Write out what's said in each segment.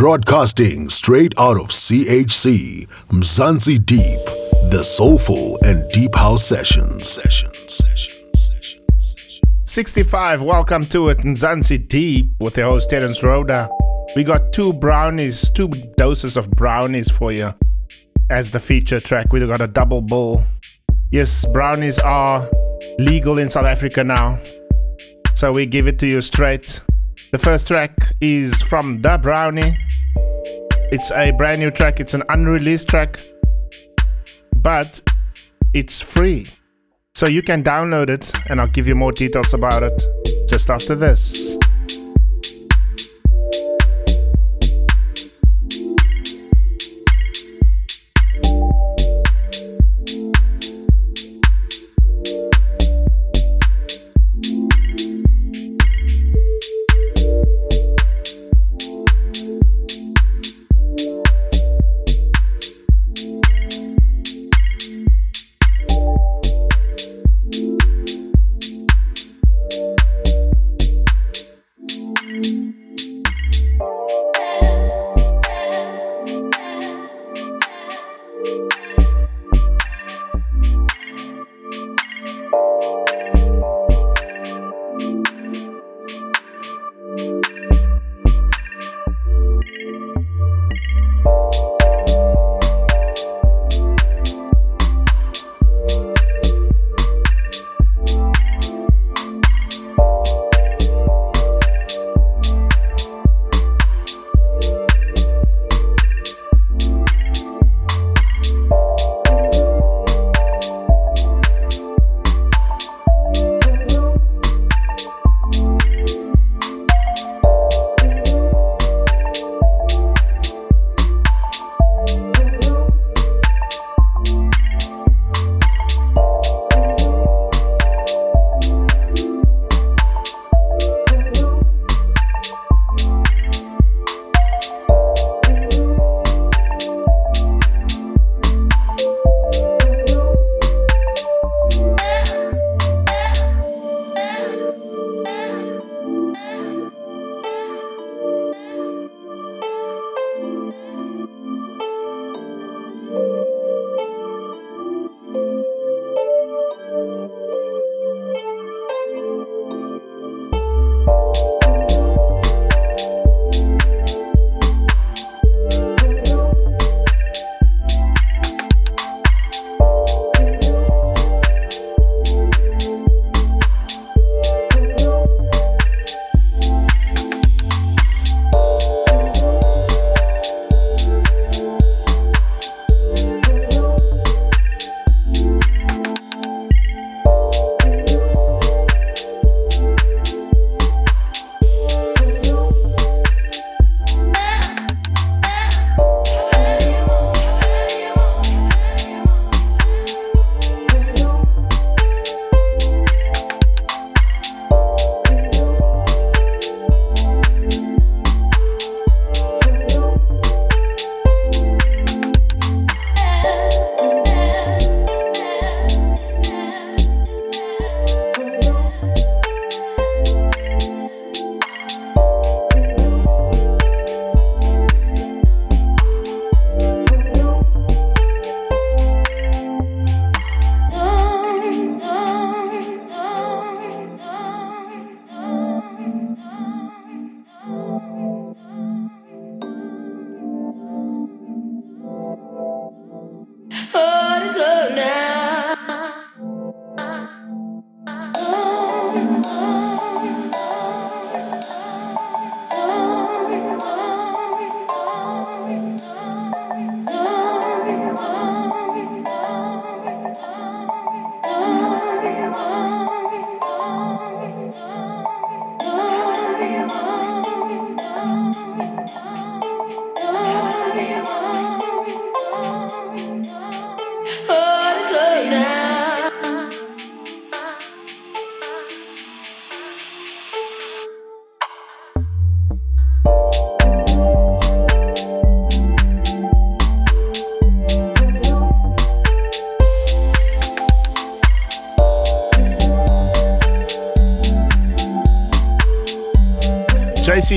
Broadcasting straight out of CHC, Mzansi Deep, the soulful and deep house sessions. Sessions, sessions, sessions, sessions. 65, welcome to it, Mzansi Deep with the host Terence Rhoda. We got two brownies, two doses of brownies for you as the feature track. We got a double bull. Yes, brownies are legal in South Africa now, so we give it to you straight. The first track is from The Brownie. It's a brand new track, it's an unreleased track, but it's free. So you can download it, and I'll give you more details about it just after this.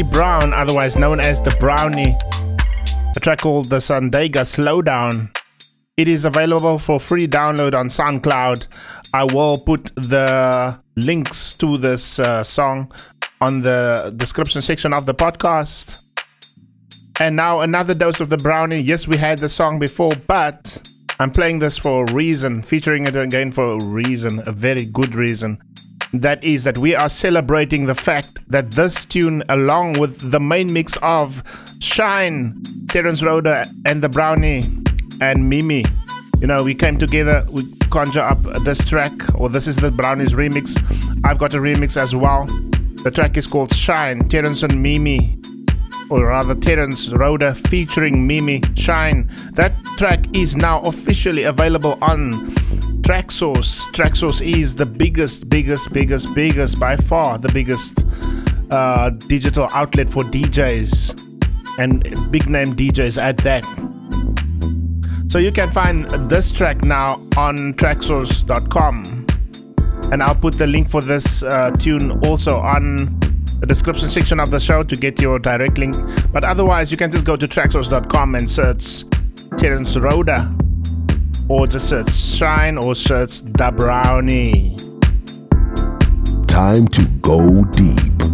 Brown, otherwise known as the Brownie, a track called the Sandega Slowdown. It is available for free download on SoundCloud. I will put the links to this uh, song on the description section of the podcast. And now another dose of the brownie. Yes, we had the song before, but I'm playing this for a reason, featuring it again for a reason, a very good reason. That is that we are celebrating the fact that this tune, along with the main mix of Shine, Terence Roda, and the Brownie, and Mimi, you know, we came together, we conjure up this track, or this is the Brownies remix. I've got a remix as well. The track is called Shine, Terence and Mimi or rather Terence Roda featuring Mimi Shine. That track is now officially available on Traxsource. Traxsource is the biggest, biggest, biggest, biggest, by far the biggest uh, digital outlet for DJs and big name DJs at that. So you can find this track now on traxsource.com. And I'll put the link for this uh, tune also on the description section of the show to get your direct link. But otherwise, you can just go to traxsource.com and search Terence Roda, or just search Shine or search The Brownie. Time to go deep.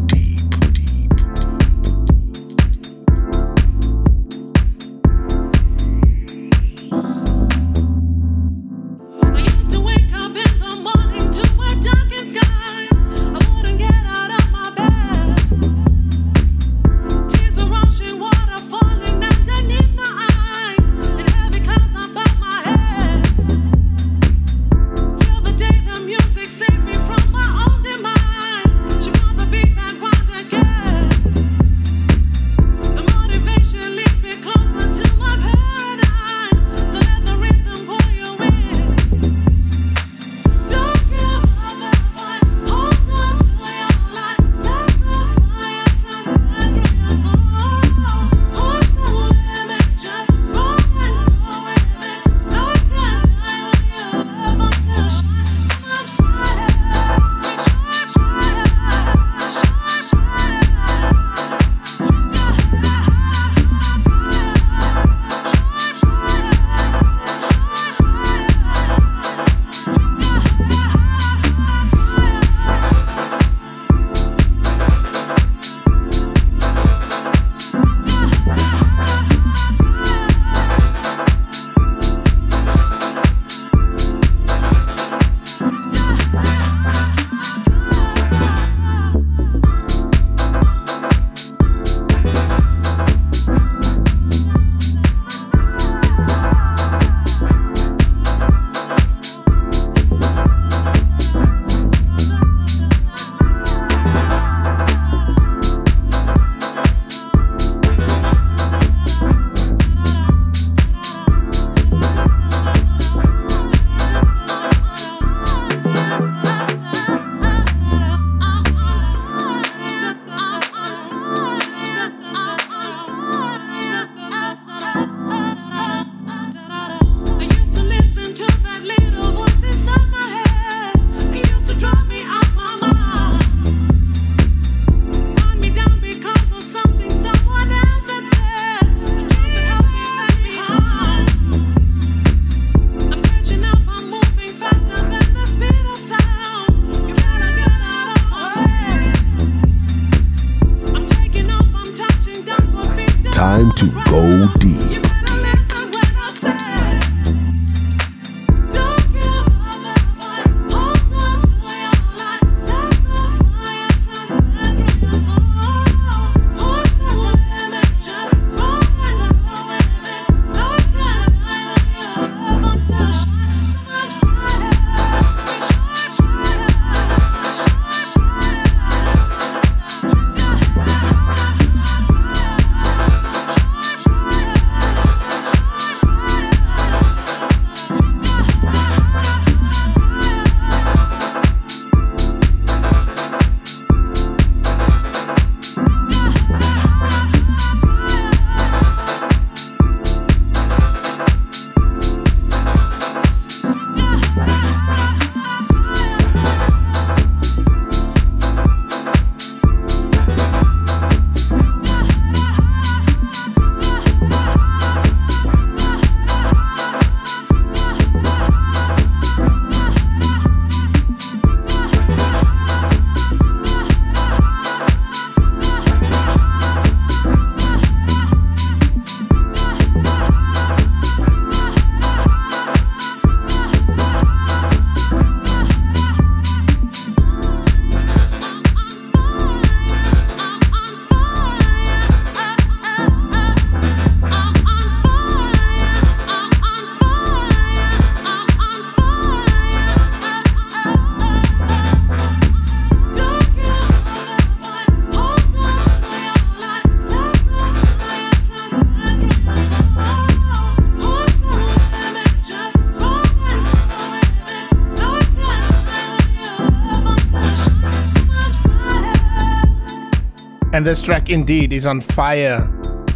And this track indeed is on fire.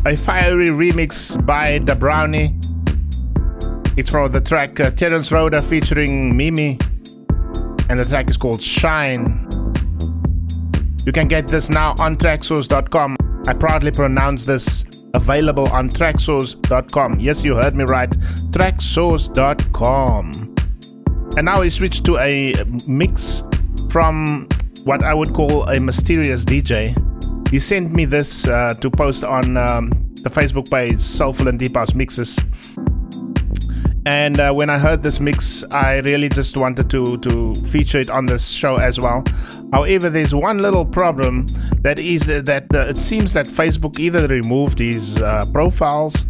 A fiery remix by Da Brownie. It's from the track uh, Terence Rhoda featuring Mimi. And the track is called Shine. You can get this now on traxsource.com. I proudly pronounce this available on traxsource.com. Yes, you heard me right. traxsource.com. And now we switch to a mix from what I would call a mysterious DJ. He sent me this uh, to post on um, the Facebook page, Soulful and Deep House Mixes. And uh, when I heard this mix, I really just wanted to, to feature it on this show as well. However, there's one little problem that is that uh, it seems that Facebook either removed his uh, profiles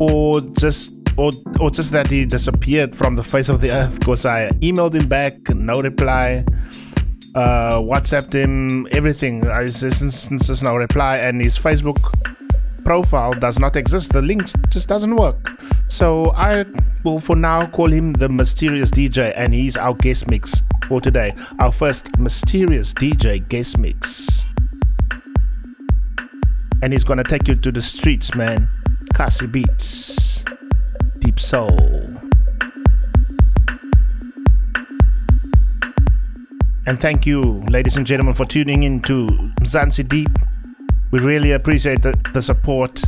or just or, or just that he disappeared from the face of the earth because I emailed him back, no reply, uh, WhatsApped him, everything. I just, just no reply, and his Facebook profile does not exist. The links just doesn't work. So I will for now call him the mysterious DJ, and he's our guest mix for today. Our first mysterious DJ guest mix. And he's gonna take you to the streets, man. Kasi Beats. Deep Soul. And thank you, ladies and gentlemen, for tuning in to Mzansi Deep. We really appreciate the, the support.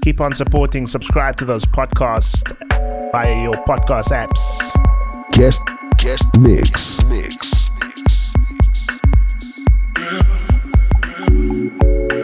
Keep on supporting, subscribe to those podcasts via your podcast apps. Guest guest mix mix. lover,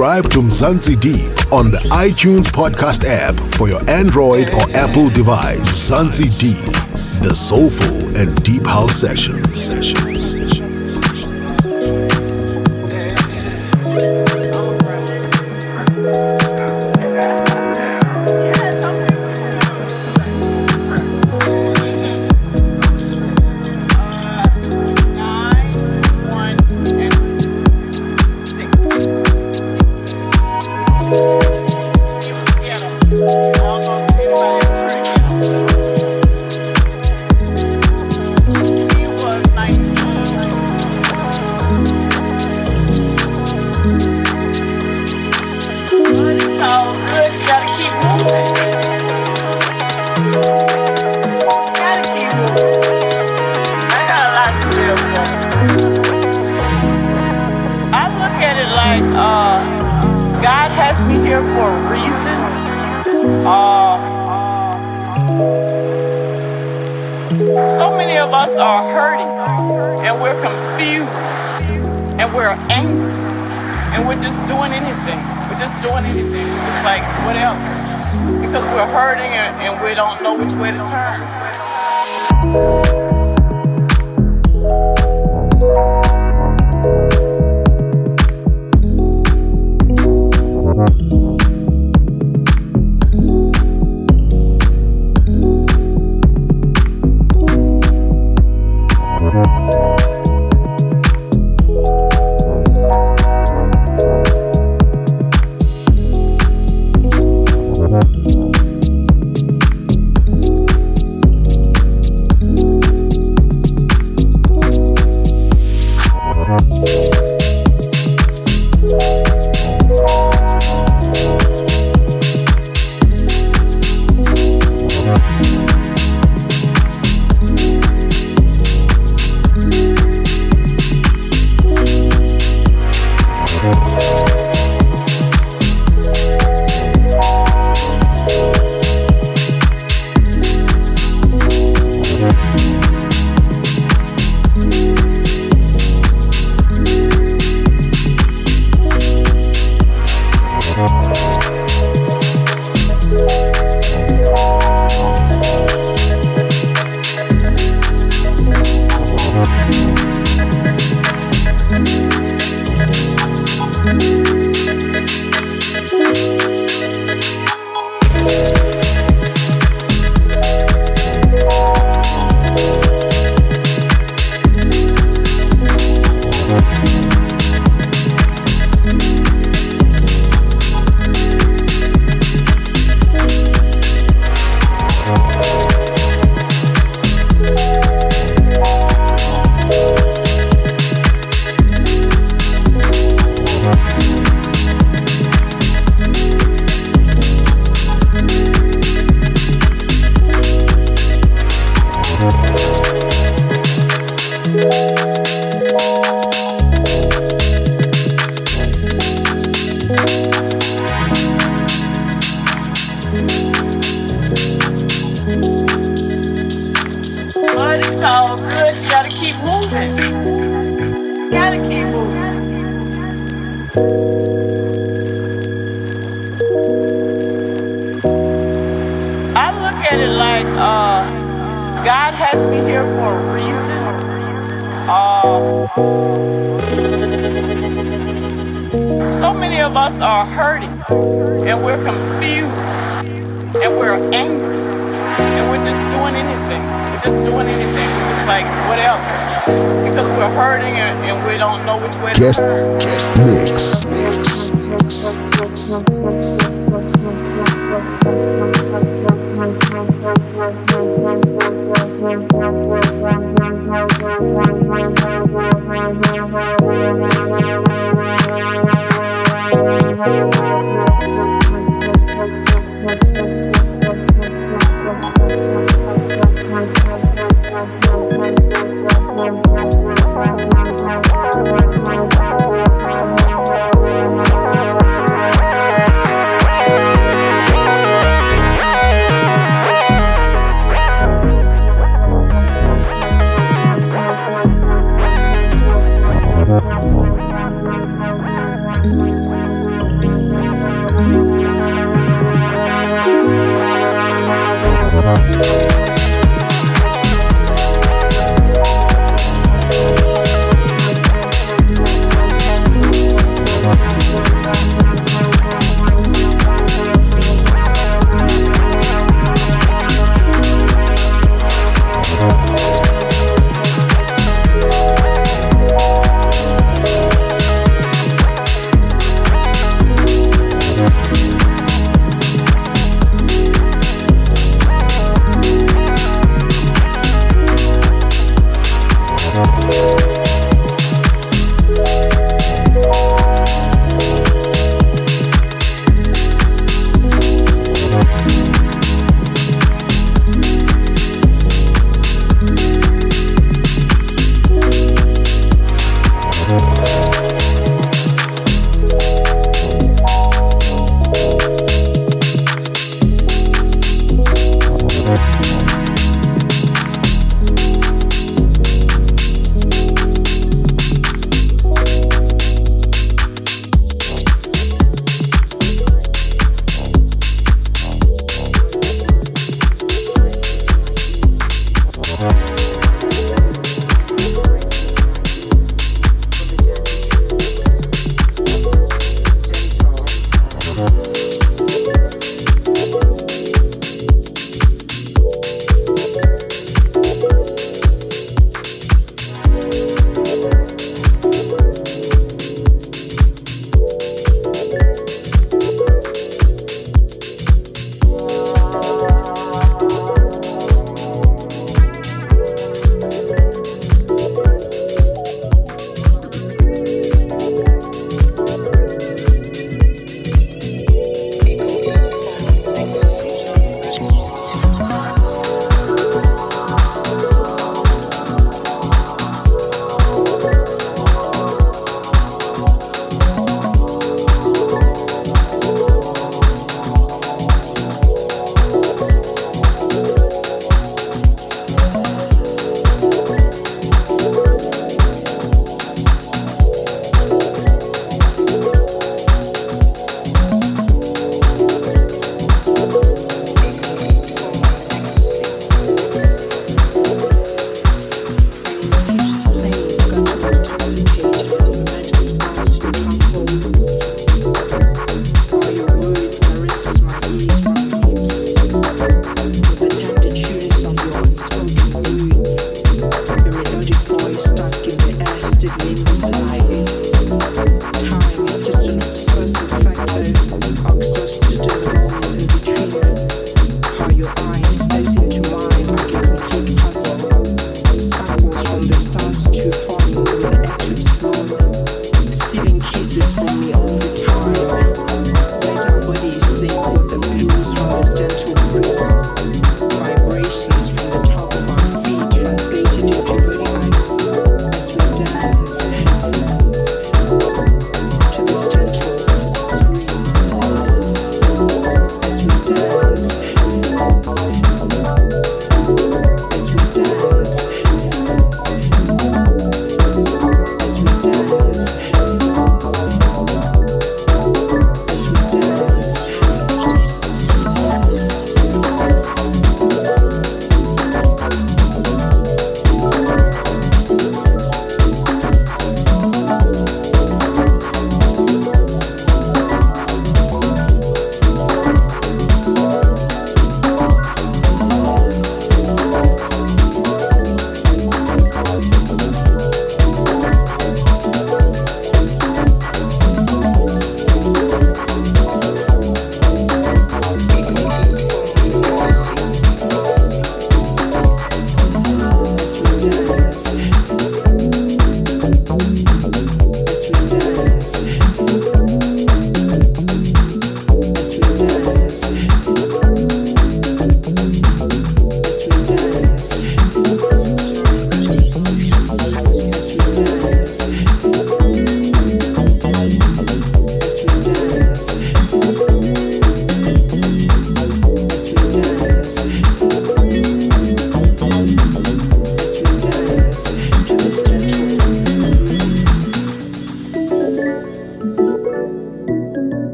Subscribe to Mzansi Deep on the iTunes podcast app for your Android or Apple device. Mzansi Deep, the soulful and deep house session. Session. Session. I look at it like uh, God has me here for a reason. Uh, so many of us are hurting and we're confused and we're angry and we're just doing anything. We're just doing anything. We're just like whatever because we're hurting and, and we don't know which way guest, to turn. Guest mix, mix, mix, mix.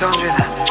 Don't do that.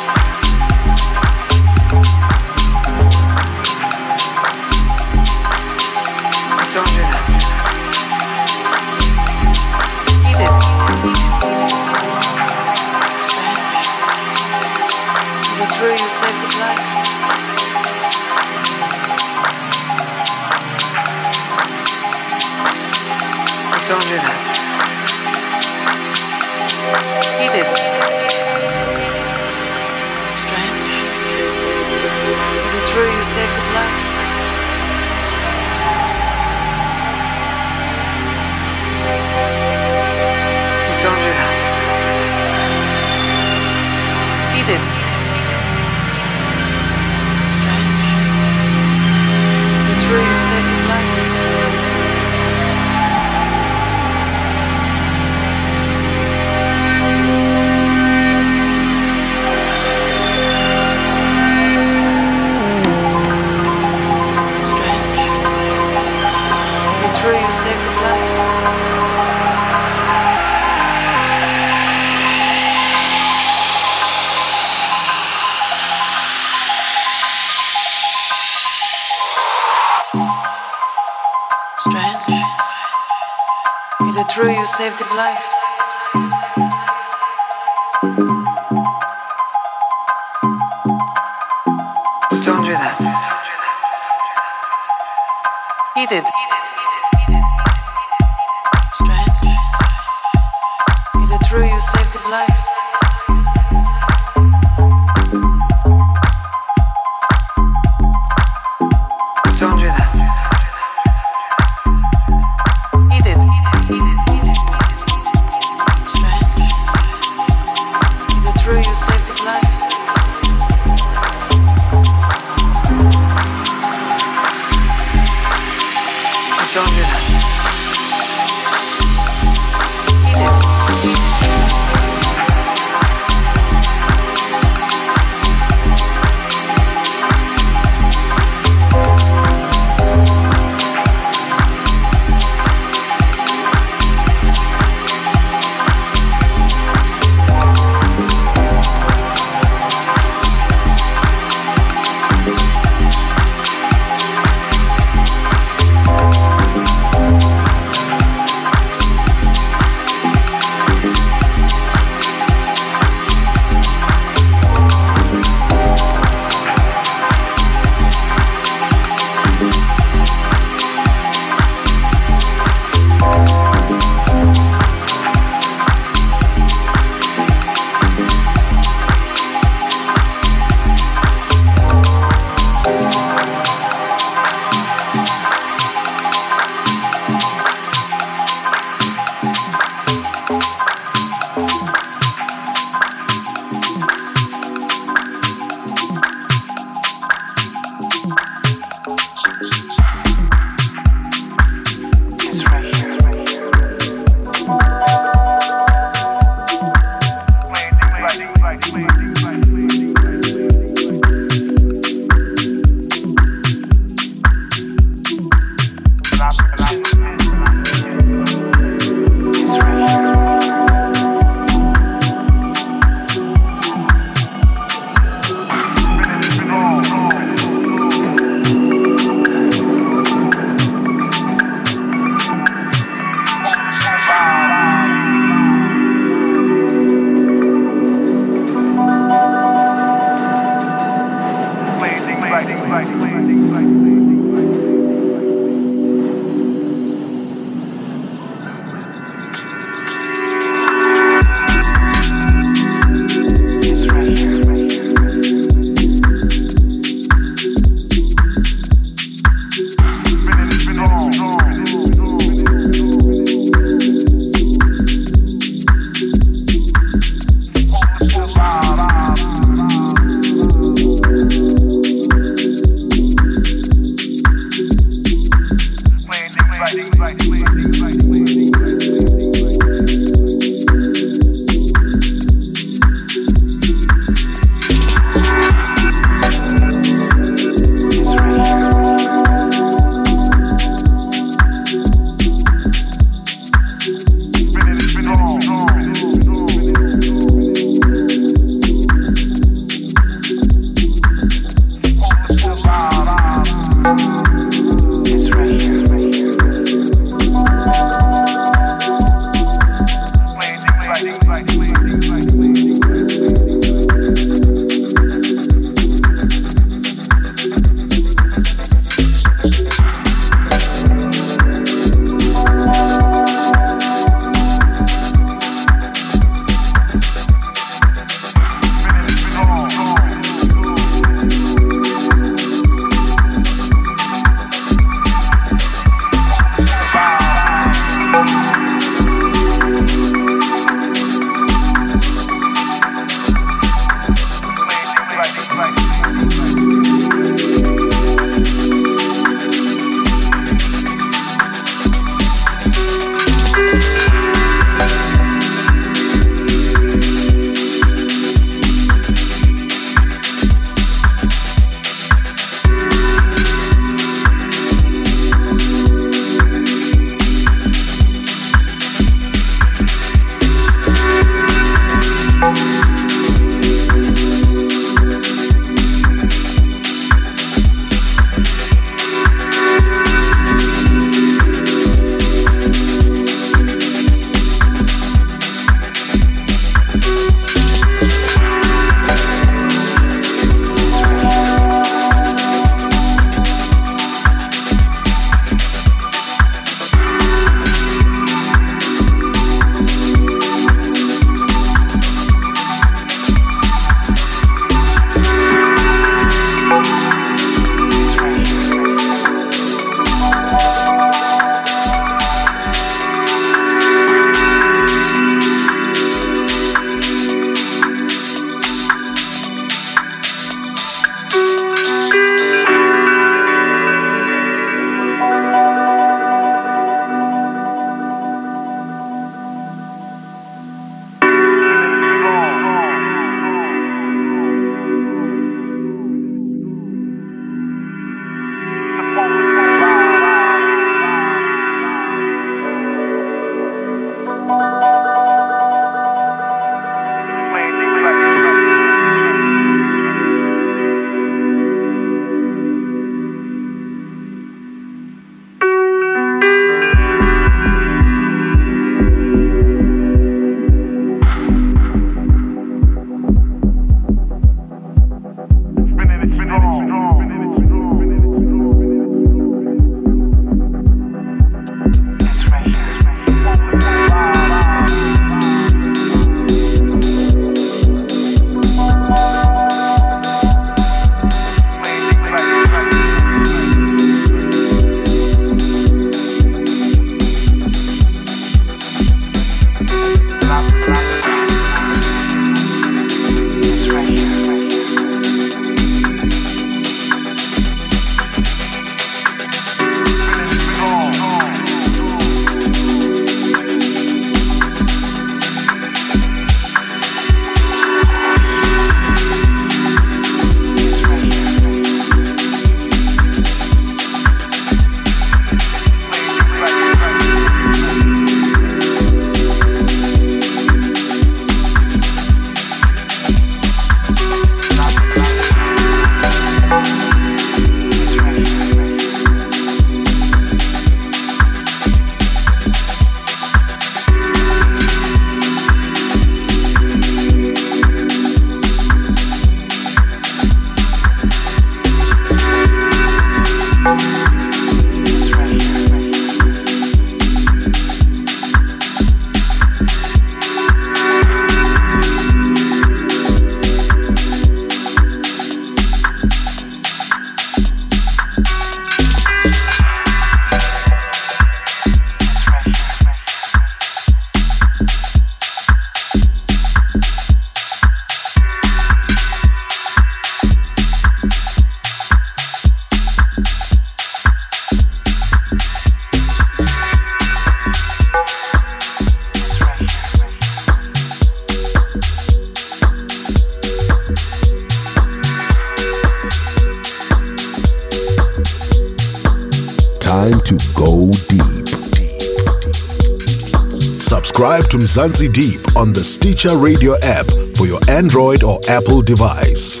to Mzansi Deep on the Stitcher Radio app for your Android or Apple device.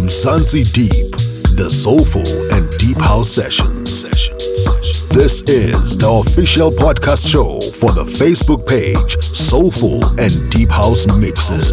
Mzansi Deep, the soulful and deep house session. This is the official podcast show for the Facebook page Soulful and Deep House Mixes.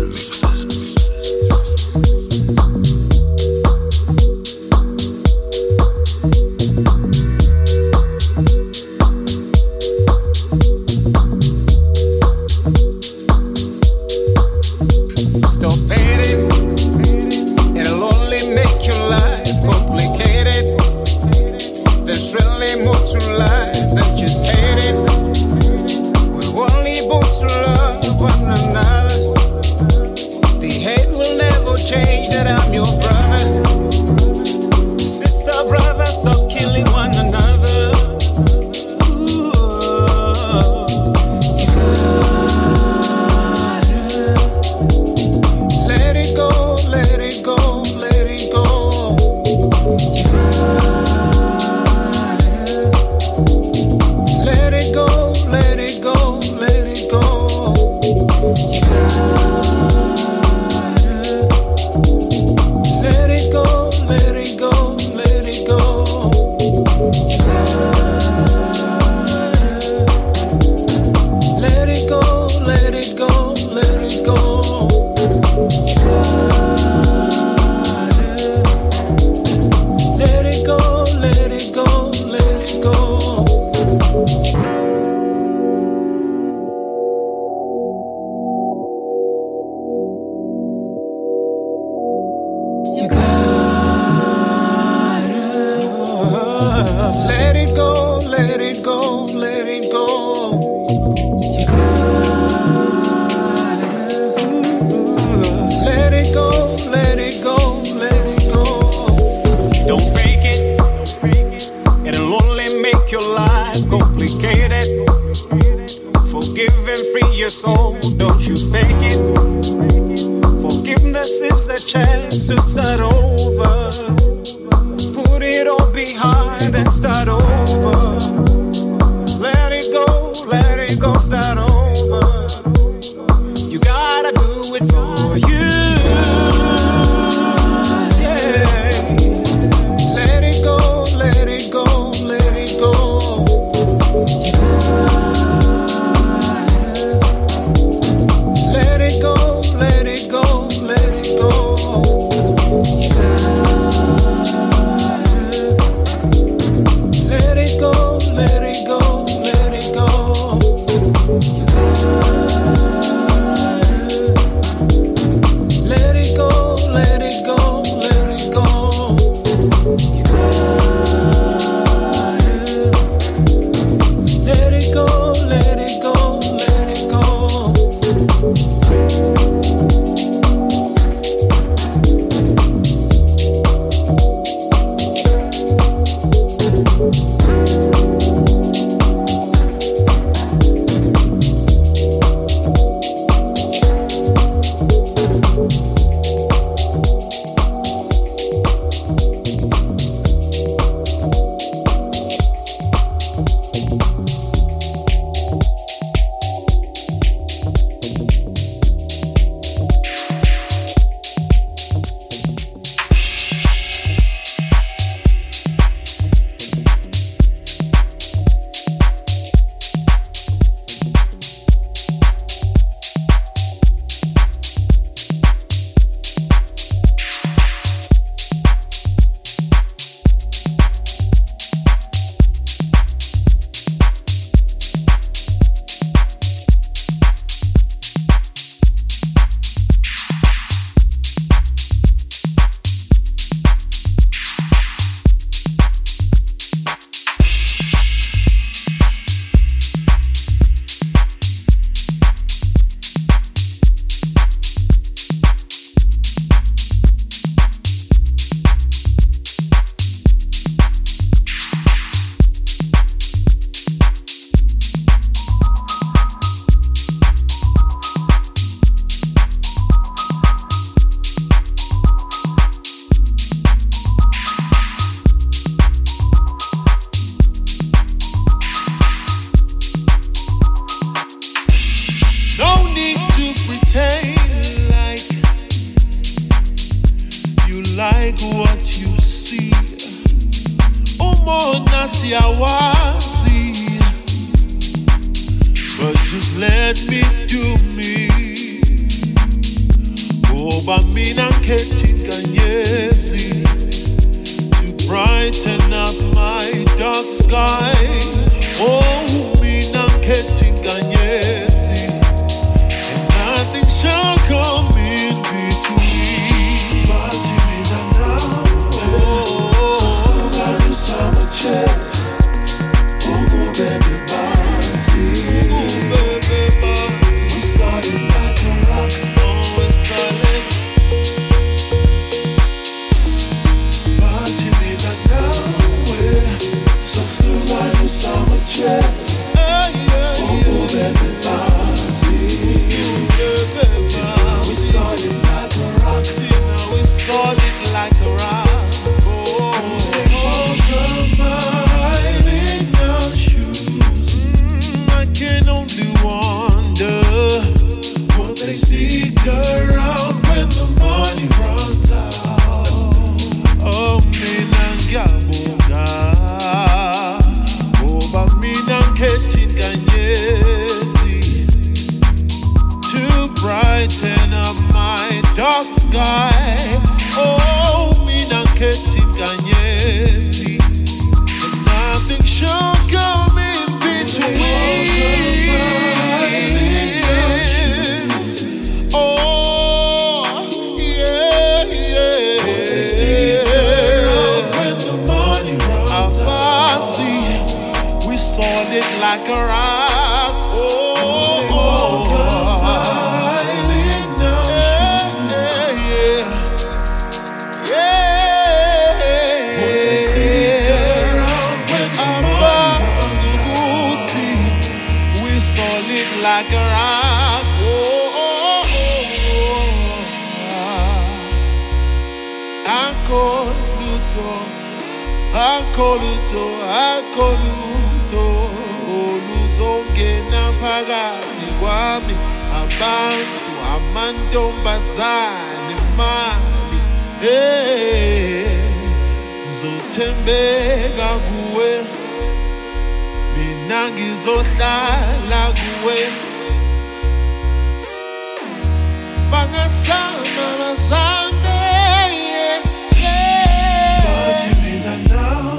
sky. Oh, me not getting akholutho akholutho oluzongena phakathi kwami. Abantu amantombazane mami eh, ngizothembeka kuwe. Mina ngizohlala kuwe. Bangasama basambe yeah. But you mean I know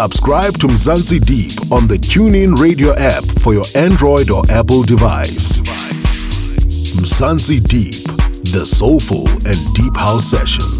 Subscribe to Mzansi Deep on the TuneIn Radio app for your Android or Apple device. Mzansi Deep, the soulful and deep house session.